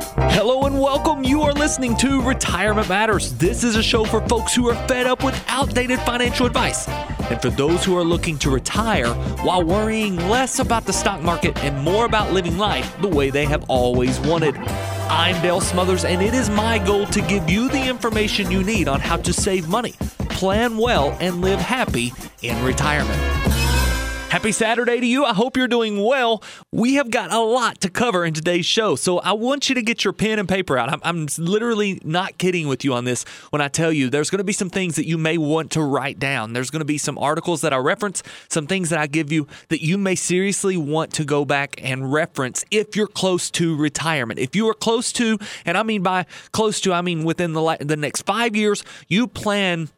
Hello and welcome. You are listening to Retirement Matters. This is a show for folks who are fed up with outdated financial advice and for those who are looking to retire while worrying less about the stock market and more about living life the way they have always wanted. I'm Dale Smothers, and it is my goal to give you the information you need on how to save money, plan well, and live happy in retirement. Happy Saturday to you. I hope you're doing well. We have got a lot to cover in today's show, so I want you to get your pen and paper out. I'm, I'm literally not kidding with you on this when I tell you there's going to be some things that you may want to write down. There's going to be some articles that I reference, some things that I give you that you may seriously want to go back and reference if you're close to retirement. If you are close to, and I mean by close to, I mean within the, the next five years, you plan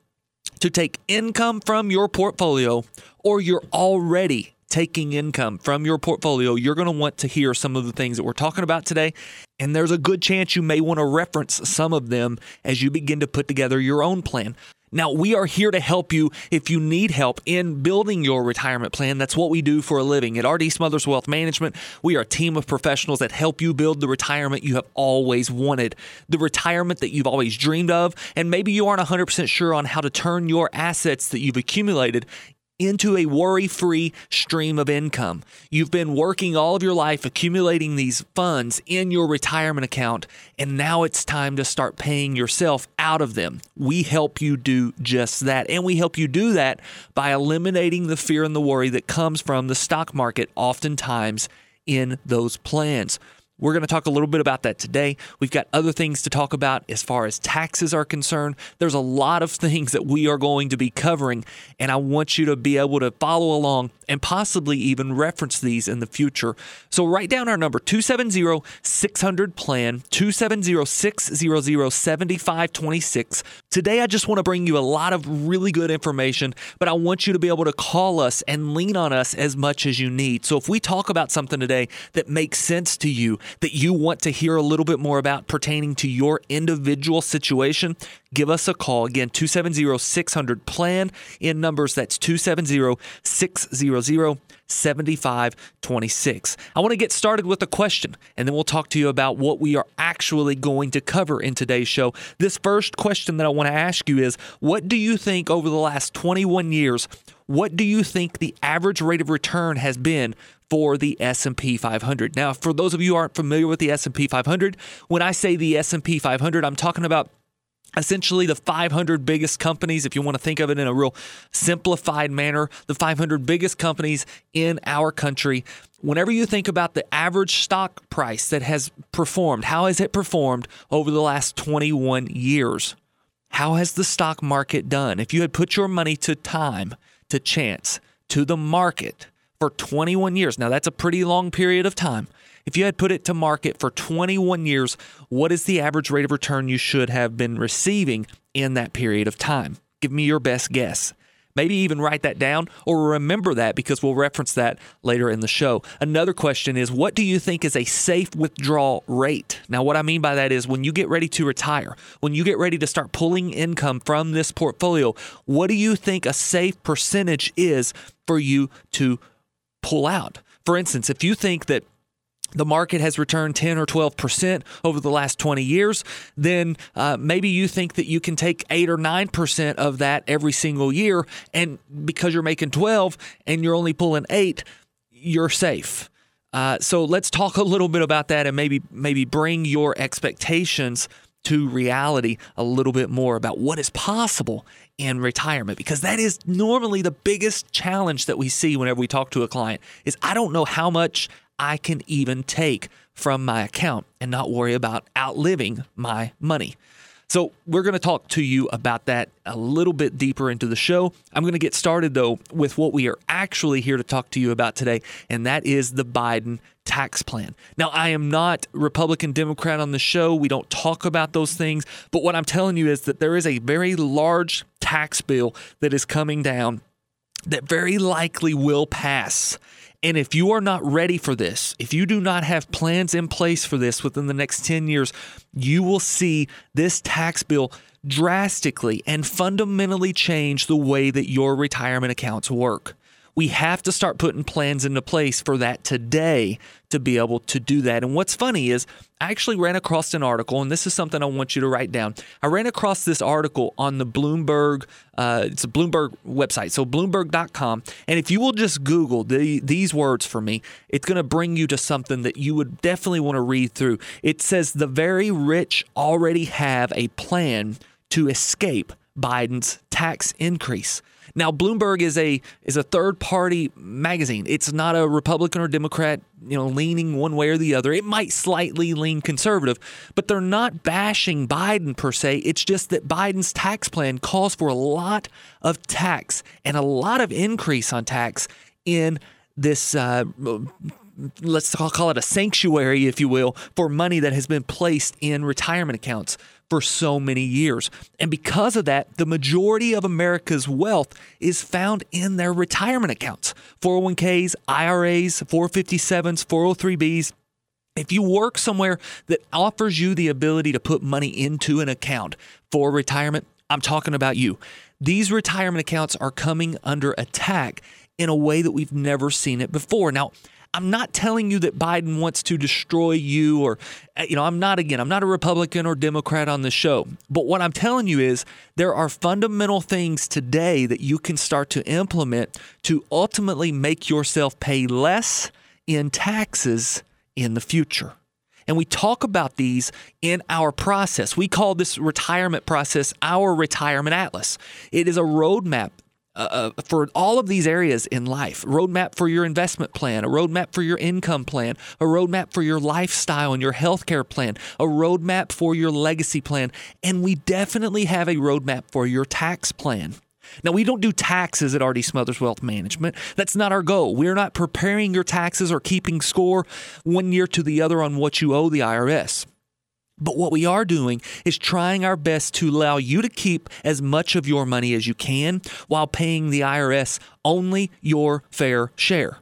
to take income from your portfolio or you're already taking income from your portfolio, you're going to want to hear some of the things that we're talking about today. And there's a good chance you may want to reference some of them as you begin to put together your own plan. Now, we are here to help you if you need help in building your retirement plan. That's what we do for a living. At RD Smothers Wealth Management, we are a team of professionals that help you build the retirement you have always wanted, the retirement that you've always dreamed of, and maybe you aren't 100% sure on how to turn your assets that you've accumulated into a worry free stream of income. You've been working all of your life accumulating these funds in your retirement account, and now it's time to start paying yourself out of them. We help you do just that. And we help you do that by eliminating the fear and the worry that comes from the stock market, oftentimes in those plans. We're going to talk a little bit about that today. We've got other things to talk about as far as taxes are concerned. There's a lot of things that we are going to be covering, and I want you to be able to follow along and possibly even reference these in the future. So write down our number 270 600 plan 270 600 7526. Today, I just want to bring you a lot of really good information, but I want you to be able to call us and lean on us as much as you need. So if we talk about something today that makes sense to you, that you want to hear a little bit more about pertaining to your individual situation, give us a call. Again, 270 600 plan in numbers. That's 270 600 7526. I want to get started with a question, and then we'll talk to you about what we are actually going to cover in today's show. This first question that I want to ask you is What do you think over the last 21 years? What do you think the average rate of return has been for the S&P 500. Now, for those of you aren't familiar with the S&P 500, when I say the S&P 500, I'm talking about essentially the 500 biggest companies if you want to think of it in a real simplified manner the 500 biggest companies in our country. Whenever you think about the average stock price that has performed how has it performed over the last 21 years? How has the stock market done? If you had put your money to time to chance to the market for 21 years. Now, that's a pretty long period of time. If you had put it to market for 21 years, what is the average rate of return you should have been receiving in that period of time? Give me your best guess. Maybe even write that down or remember that because we'll reference that later in the show. Another question is what do you think is a safe withdrawal rate? Now, what I mean by that is when you get ready to retire, when you get ready to start pulling income from this portfolio, what do you think a safe percentage is for you to pull out. For instance, if you think that the market has returned 10 or 12% over the last 20 years, then uh, maybe you think that you can take 8 or 9% of that every single year. And because you're making 12 and you're only pulling 8, you're safe. Uh, so let's talk a little bit about that and maybe maybe bring your expectations to reality a little bit more about what is possible in retirement because that is normally the biggest challenge that we see whenever we talk to a client is I don't know how much I can even take from my account and not worry about outliving my money. So, we're going to talk to you about that a little bit deeper into the show. I'm going to get started though with what we are actually here to talk to you about today, and that is the Biden tax plan. Now, I am not Republican, Democrat on the show. We don't talk about those things. But what I'm telling you is that there is a very large tax bill that is coming down that very likely will pass. And if you are not ready for this, if you do not have plans in place for this within the next 10 years, you will see this tax bill drastically and fundamentally change the way that your retirement accounts work. We have to start putting plans into place for that today to be able to do that. And what's funny is I actually ran across an article, and this is something I want you to write down. I ran across this article on the Bloomberg, uh, it's a Bloomberg website, so bloomberg.com. And if you will just Google the, these words for me, it's going to bring you to something that you would definitely want to read through. It says the very rich already have a plan to escape Biden's tax increase. Now, Bloomberg is a is a third party magazine. It's not a Republican or Democrat, you know, leaning one way or the other. It might slightly lean conservative, but they're not bashing Biden per se. It's just that Biden's tax plan calls for a lot of tax and a lot of increase on tax in this uh, let's call it a sanctuary, if you will, for money that has been placed in retirement accounts for so many years. And because of that, the majority of America's wealth is found in their retirement accounts 401ks, IRAs, 457s, 403bs. If you work somewhere that offers you the ability to put money into an account for retirement, I'm talking about you. These retirement accounts are coming under attack in a way that we've never seen it before. Now, I'm not telling you that Biden wants to destroy you or, uh, you know, I'm not, again, I'm not a Republican or Democrat on the show. But what I'm telling you is there are fundamental things today that you can start to implement to ultimately make yourself pay less in taxes in the future. And we talk about these in our process. We call this retirement process our retirement atlas. It is a roadmap uh, uh, for all of these areas in life roadmap for your investment plan, a roadmap for your income plan, a roadmap for your lifestyle and your healthcare plan, a roadmap for your legacy plan, and we definitely have a roadmap for your tax plan. Now, we don't do taxes at RD Smothers Wealth Management. That's not our goal. We're not preparing your taxes or keeping score one year to the other on what you owe the IRS. But what we are doing is trying our best to allow you to keep as much of your money as you can while paying the IRS only your fair share.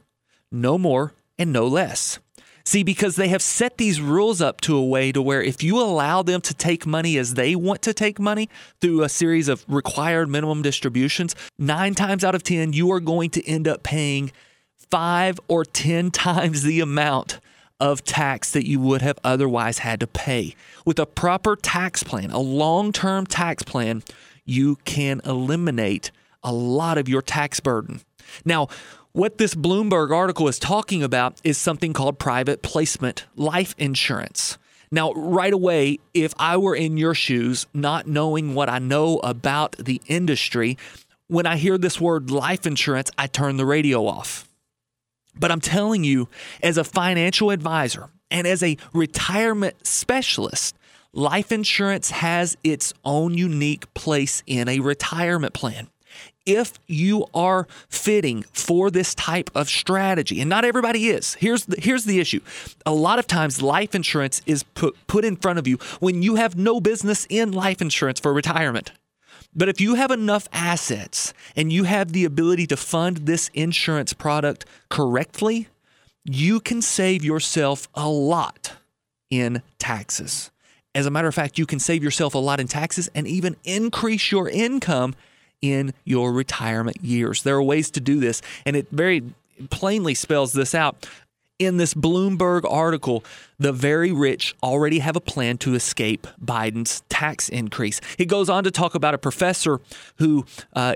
No more and no less. See, because they have set these rules up to a way to where if you allow them to take money as they want to take money through a series of required minimum distributions, nine times out of 10, you are going to end up paying five or 10 times the amount of tax that you would have otherwise had to pay. With a proper tax plan, a long term tax plan, you can eliminate a lot of your tax burden. Now, what this Bloomberg article is talking about is something called private placement life insurance. Now, right away, if I were in your shoes, not knowing what I know about the industry, when I hear this word life insurance, I turn the radio off. But I'm telling you, as a financial advisor and as a retirement specialist, life insurance has its own unique place in a retirement plan. If you are fitting for this type of strategy, and not everybody is, here's the, here's the issue. A lot of times, life insurance is put, put in front of you when you have no business in life insurance for retirement. But if you have enough assets and you have the ability to fund this insurance product correctly, you can save yourself a lot in taxes. As a matter of fact, you can save yourself a lot in taxes and even increase your income in your retirement years. There are ways to do this, and it very plainly spells this out. In this Bloomberg article, the very rich already have a plan to escape Biden's tax increase. He goes on to talk about a professor who uh,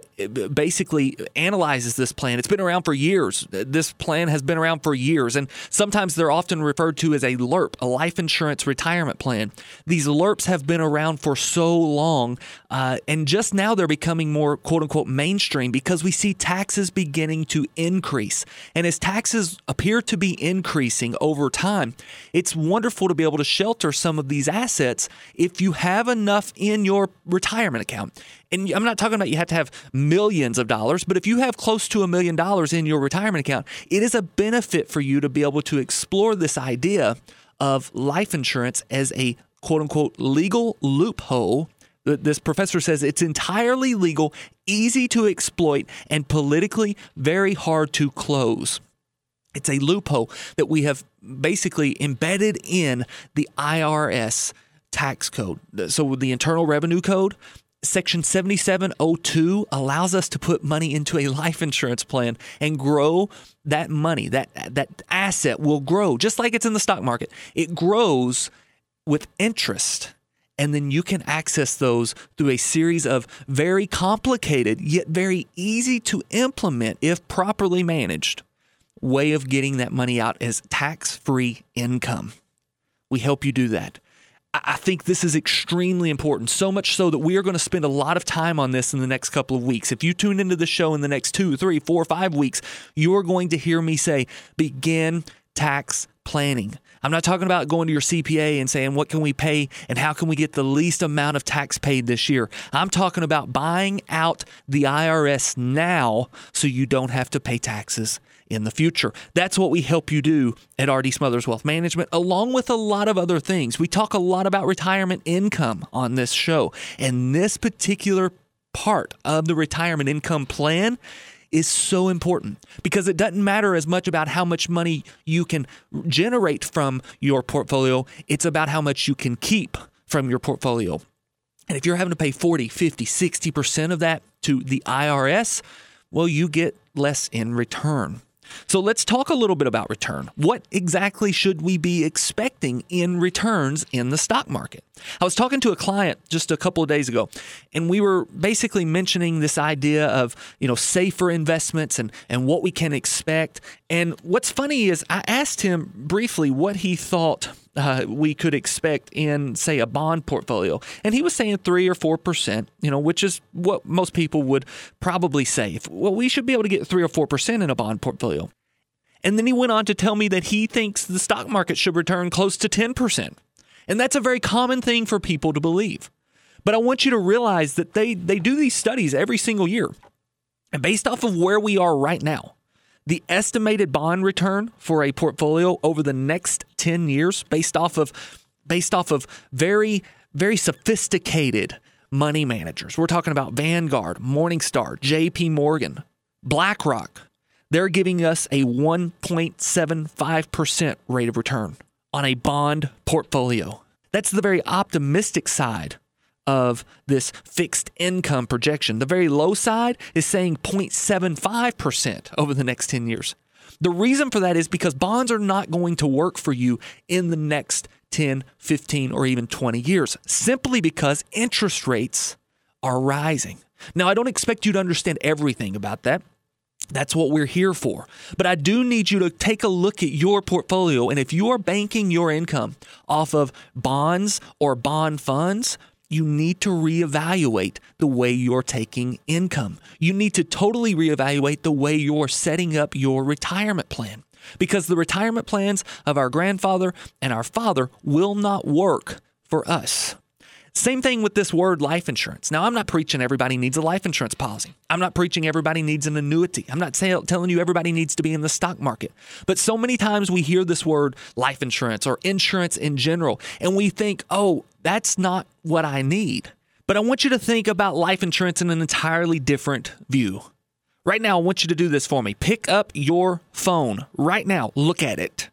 basically analyzes this plan. It's been around for years. This plan has been around for years, and sometimes they're often referred to as a LIRP, a life insurance retirement plan. These LIRPs have been around for so long, uh, and just now they're becoming more quote unquote mainstream because we see taxes beginning to increase. And as taxes appear to be increasing over time, it's it's wonderful to be able to shelter some of these assets if you have enough in your retirement account. And I'm not talking about you have to have millions of dollars, but if you have close to a million dollars in your retirement account, it is a benefit for you to be able to explore this idea of life insurance as a quote unquote legal loophole this professor says it's entirely legal, easy to exploit, and politically very hard to close. It's a loophole that we have basically embedded in the IRS tax code. So, the Internal Revenue Code, Section 7702 allows us to put money into a life insurance plan and grow that money. That, that asset will grow just like it's in the stock market. It grows with interest and then you can access those through a series of very complicated yet very easy to implement if properly managed way of getting that money out as tax-free income. We help you do that. I think this is extremely important, so much so that we are going to spend a lot of time on this in the next couple of weeks. If you tune into the show in the next two, three, four, five weeks, you are going to hear me say, begin tax planning. I'm not talking about going to your CPA and saying, what can we pay and how can we get the least amount of tax paid this year? I'm talking about buying out the IRS now so you don't have to pay taxes in the future. That's what we help you do at RD Smothers Wealth Management, along with a lot of other things. We talk a lot about retirement income on this show. And this particular part of the retirement income plan is so important because it doesn't matter as much about how much money you can generate from your portfolio, it's about how much you can keep from your portfolio. And if you're having to pay 40, 50, 60% of that to the IRS, well, you get less in return. So let's talk a little bit about return. What exactly should we be expecting in returns in the stock market? I was talking to a client just a couple of days ago, and we were basically mentioning this idea of, you know, safer investments and, and what we can expect. And what's funny is I asked him briefly what he thought uh, we could expect in, say, a bond portfolio. And he was saying three or four percent, you know, which is what most people would probably say. Well, we should be able to get three or four percent in a bond portfolio. And then he went on to tell me that he thinks the stock market should return close to 10%. And that's a very common thing for people to believe. But I want you to realize that they, they do these studies every single year. And based off of where we are right now, the estimated bond return for a portfolio over the next 10 years based off of based off of very very sophisticated money managers. We're talking about Vanguard, Morningstar, JP Morgan, BlackRock. They're giving us a 1.75% rate of return on a bond portfolio. That's the very optimistic side of this fixed income projection. The very low side is saying 0.75% over the next 10 years. The reason for that is because bonds are not going to work for you in the next 10, 15, or even 20 years, simply because interest rates are rising. Now, I don't expect you to understand everything about that. That's what we're here for. But I do need you to take a look at your portfolio. And if you are banking your income off of bonds or bond funds, you need to reevaluate the way you're taking income. You need to totally reevaluate the way you're setting up your retirement plan because the retirement plans of our grandfather and our father will not work for us. Same thing with this word life insurance. Now, I'm not preaching everybody needs a life insurance policy. I'm not preaching everybody needs an annuity. I'm not telling you everybody needs to be in the stock market. But so many times we hear this word life insurance or insurance in general, and we think, oh, that's not what I need. But I want you to think about life insurance in an entirely different view. Right now, I want you to do this for me. Pick up your phone right now, look at it.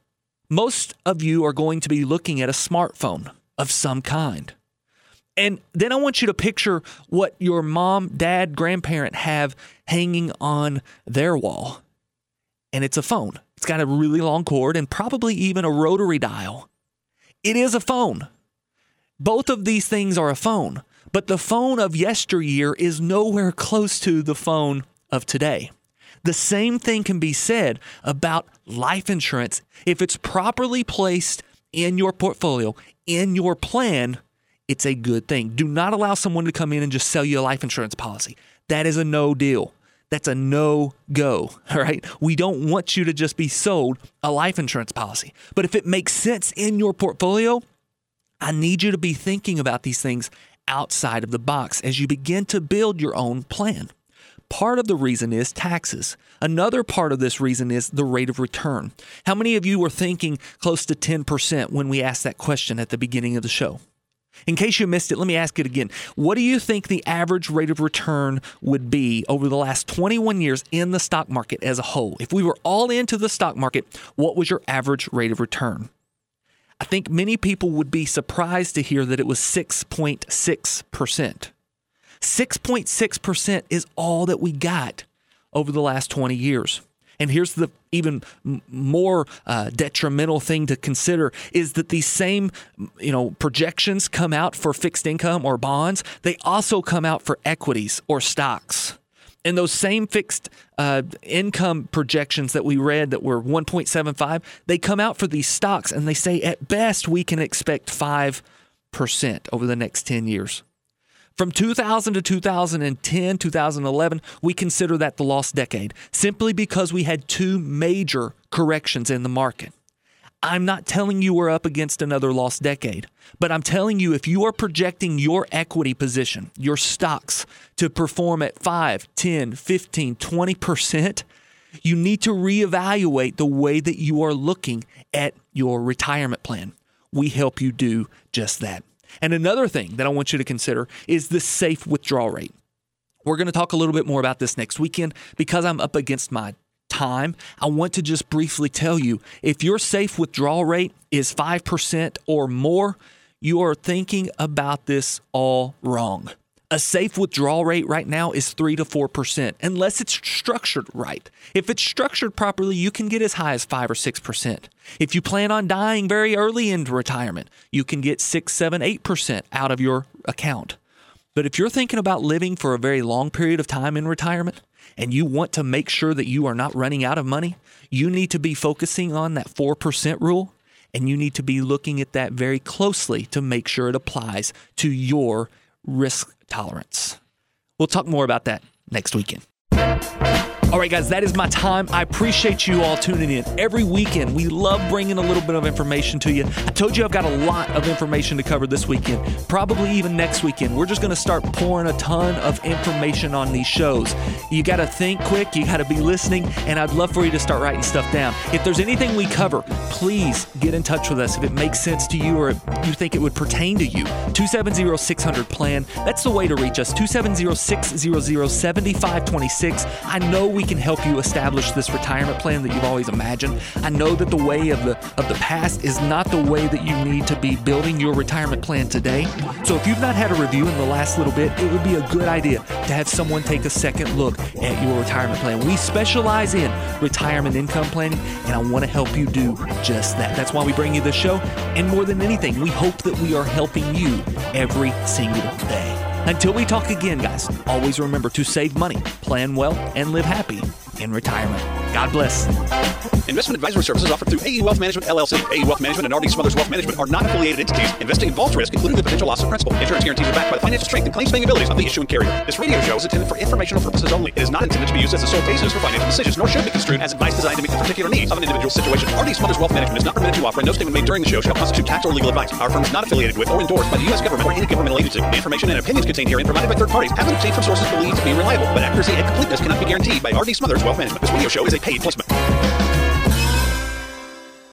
Most of you are going to be looking at a smartphone of some kind. And then I want you to picture what your mom, dad, grandparent have hanging on their wall. And it's a phone. It's got a really long cord and probably even a rotary dial. It is a phone. Both of these things are a phone, but the phone of yesteryear is nowhere close to the phone of today. The same thing can be said about life insurance. If it's properly placed in your portfolio, in your plan, it's a good thing. Do not allow someone to come in and just sell you a life insurance policy. That is a no deal. that's a no go. All right. We don't want you to just be sold a life insurance policy. But if it makes sense in your portfolio, I need you to be thinking about these things outside of the box as you begin to build your own plan. Part of the reason is taxes. Another part of this reason is the rate of return. How many of you were thinking close to 10% when we asked that question at the beginning of the show? In case you missed it, let me ask it again. What do you think the average rate of return would be over the last 21 years in the stock market as a whole? If we were all into the stock market, what was your average rate of return? I think many people would be surprised to hear that it was 6.6%. 6.6% is all that we got over the last 20 years. And here's the even more uh, detrimental thing to consider is that these same you know projections come out for fixed income or bonds. They also come out for equities or stocks. And those same fixed uh, income projections that we read that were 1.75, they come out for these stocks and they say at best we can expect 5% over the next 10 years. From 2000 to 2010, 2011, we consider that the lost decade simply because we had two major corrections in the market. I'm not telling you we're up against another lost decade, but I'm telling you if you are projecting your equity position, your stocks, to perform at 5, 10, 15, 20%, you need to reevaluate the way that you are looking at your retirement plan. We help you do just that. And another thing that I want you to consider is the safe withdrawal rate. We're going to talk a little bit more about this next weekend because I'm up against my time. I want to just briefly tell you if your safe withdrawal rate is 5% or more, you are thinking about this all wrong. A safe withdrawal rate right now is 3 to 4%, unless it's structured right. If it's structured properly, you can get as high as 5 or 6%. If you plan on dying very early into retirement, you can get 6, 7, 8% out of your account. But if you're thinking about living for a very long period of time in retirement and you want to make sure that you are not running out of money, you need to be focusing on that 4% rule and you need to be looking at that very closely to make sure it applies to your risk tolerance. We'll talk more about that next weekend. All right, guys, that is my time. I appreciate you all tuning in every weekend. We love bringing a little bit of information to you. I told you I've got a lot of information to cover this weekend, probably even next weekend. We're just going to start pouring a ton of information on these shows. You got to think quick, you got to be listening, and I'd love for you to start writing stuff down. If there's anything we cover, please get in touch with us if it makes sense to you or you think it would pertain to you. 270 600 plan. That's the way to reach us. 270 600 7526. I know we we can help you establish this retirement plan that you've always imagined. I know that the way of the of the past is not the way that you need to be building your retirement plan today. So if you've not had a review in the last little bit, it would be a good idea to have someone take a second look at your retirement plan. We specialize in retirement income planning, and I want to help you do just that. That's why we bring you this show. And more than anything, we hope that we are helping you every single day. Until we talk again, guys, always remember to save money, plan well, and live happy in retirement. God bless. Investment advisory services offered through AE Wealth Management LLC. AE Wealth Management and RD Smothers Wealth Management are not affiliated entities. Investing involves risk, including the potential loss of principal. Insurance guarantees are backed by the financial strength and claims paying abilities of the issuing carrier. This radio show is intended for informational purposes only. It is not intended to be used as a sole basis for financial decisions, nor should be construed as advice designed to meet the particular needs of an individual situation. RD Smothers Wealth Management is not permitted to offer, and no statement made during the show shall constitute tax or legal advice. Our firm is not affiliated with or endorsed by the U.S. government or any governmental agency. The information and opinions contained herein provided by third parties have been obtained from sources believed to be reliable, but accuracy and completeness cannot be guaranteed by RD Smothers Wealth Management. This radio show is a paid placement.